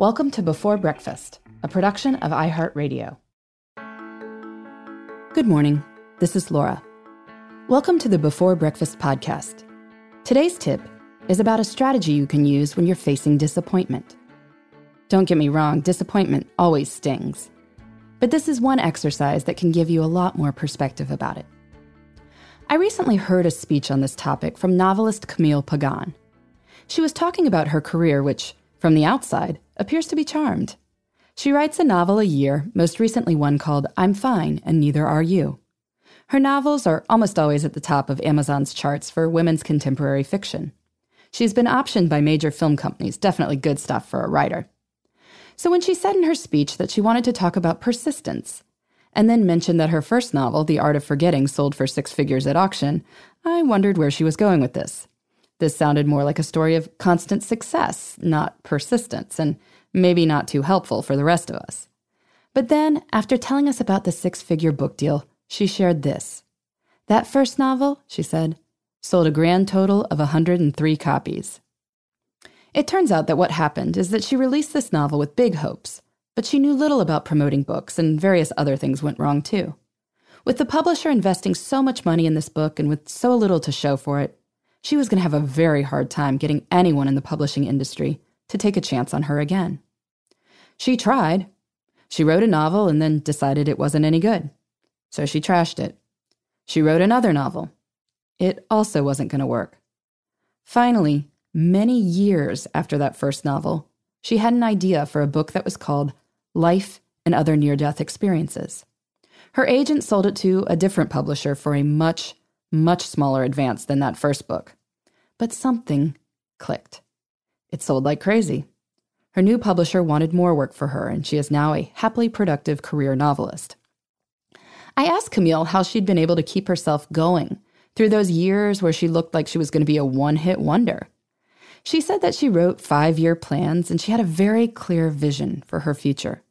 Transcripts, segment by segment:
Welcome to Before Breakfast, a production of iHeartRadio. Good morning. This is Laura. Welcome to the Before Breakfast podcast. Today's tip is about a strategy you can use when you're facing disappointment. Don't get me wrong, disappointment always stings. But this is one exercise that can give you a lot more perspective about it. I recently heard a speech on this topic from novelist Camille Pagan. She was talking about her career, which, from the outside, appears to be charmed. She writes a novel a year, most recently one called I'm Fine and Neither Are You. Her novels are almost always at the top of Amazon's charts for women's contemporary fiction. She's been optioned by major film companies, definitely good stuff for a writer. So when she said in her speech that she wanted to talk about persistence, and then mentioned that her first novel, The Art of Forgetting, sold for six figures at auction, I wondered where she was going with this. This sounded more like a story of constant success, not persistence, and maybe not too helpful for the rest of us. But then, after telling us about the six figure book deal, she shared this. That first novel, she said, sold a grand total of 103 copies. It turns out that what happened is that she released this novel with big hopes, but she knew little about promoting books, and various other things went wrong too. With the publisher investing so much money in this book and with so little to show for it, she was going to have a very hard time getting anyone in the publishing industry to take a chance on her again. She tried. She wrote a novel and then decided it wasn't any good. So she trashed it. She wrote another novel. It also wasn't going to work. Finally, many years after that first novel, she had an idea for a book that was called Life and Other Near Death Experiences. Her agent sold it to a different publisher for a much, much smaller advance than that first book. But something clicked. It sold like crazy. Her new publisher wanted more work for her, and she is now a happily productive career novelist. I asked Camille how she'd been able to keep herself going through those years where she looked like she was going to be a one hit wonder. She said that she wrote five year plans and she had a very clear vision for her future.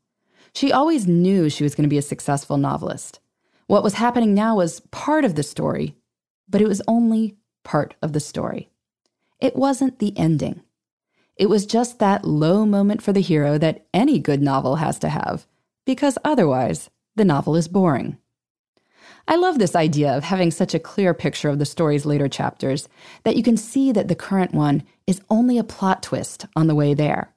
She always knew she was going to be a successful novelist. What was happening now was part of the story, but it was only part of the story. It wasn't the ending. It was just that low moment for the hero that any good novel has to have, because otherwise, the novel is boring. I love this idea of having such a clear picture of the story's later chapters that you can see that the current one is only a plot twist on the way there.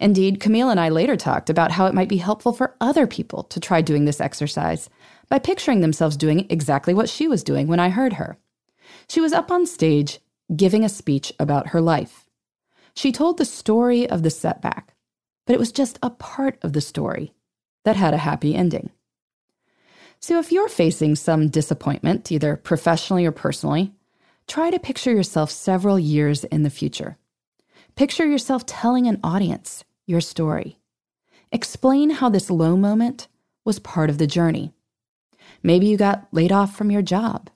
Indeed, Camille and I later talked about how it might be helpful for other people to try doing this exercise by picturing themselves doing exactly what she was doing when I heard her. She was up on stage giving a speech about her life. She told the story of the setback, but it was just a part of the story that had a happy ending. So if you're facing some disappointment, either professionally or personally, try to picture yourself several years in the future. Picture yourself telling an audience your story. Explain how this low moment was part of the journey. Maybe you got laid off from your job.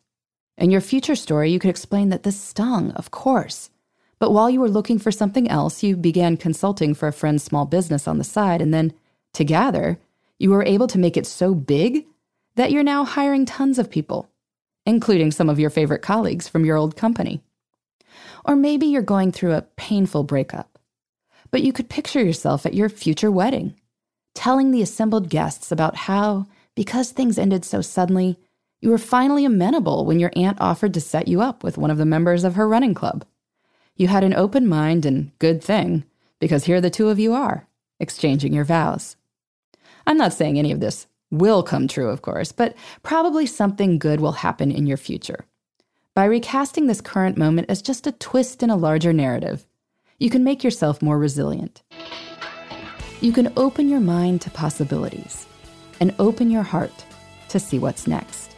In your future story, you could explain that this stung, of course, but while you were looking for something else, you began consulting for a friend's small business on the side, and then, together, you were able to make it so big that you're now hiring tons of people, including some of your favorite colleagues from your old company. Or maybe you're going through a painful breakup, but you could picture yourself at your future wedding, telling the assembled guests about how, because things ended so suddenly, you were finally amenable when your aunt offered to set you up with one of the members of her running club. You had an open mind and good thing, because here the two of you are, exchanging your vows. I'm not saying any of this will come true, of course, but probably something good will happen in your future. By recasting this current moment as just a twist in a larger narrative, you can make yourself more resilient. You can open your mind to possibilities and open your heart to see what's next.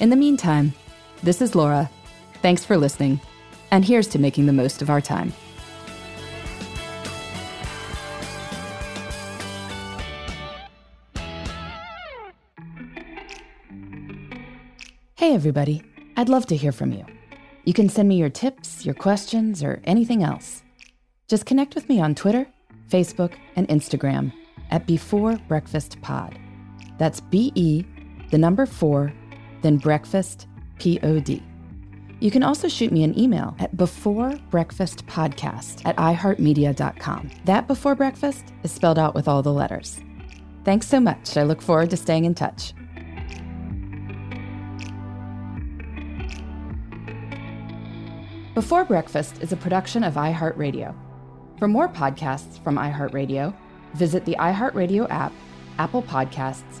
In the meantime, this is Laura. Thanks for listening and here's to making the most of our time. Hey, everybody. I'd love to hear from you. You can send me your tips, your questions, or anything else. Just connect with me on Twitter, Facebook, and Instagram at Before Breakfast Pod. That's B E, the number four, then breakfast, P O D. You can also shoot me an email at beforebreakfastpodcast at iheartmedia.com. That before breakfast is spelled out with all the letters. Thanks so much. I look forward to staying in touch. Before Breakfast is a production of iHeartRadio. For more podcasts from iHeartRadio, visit the iHeartRadio app, Apple Podcasts,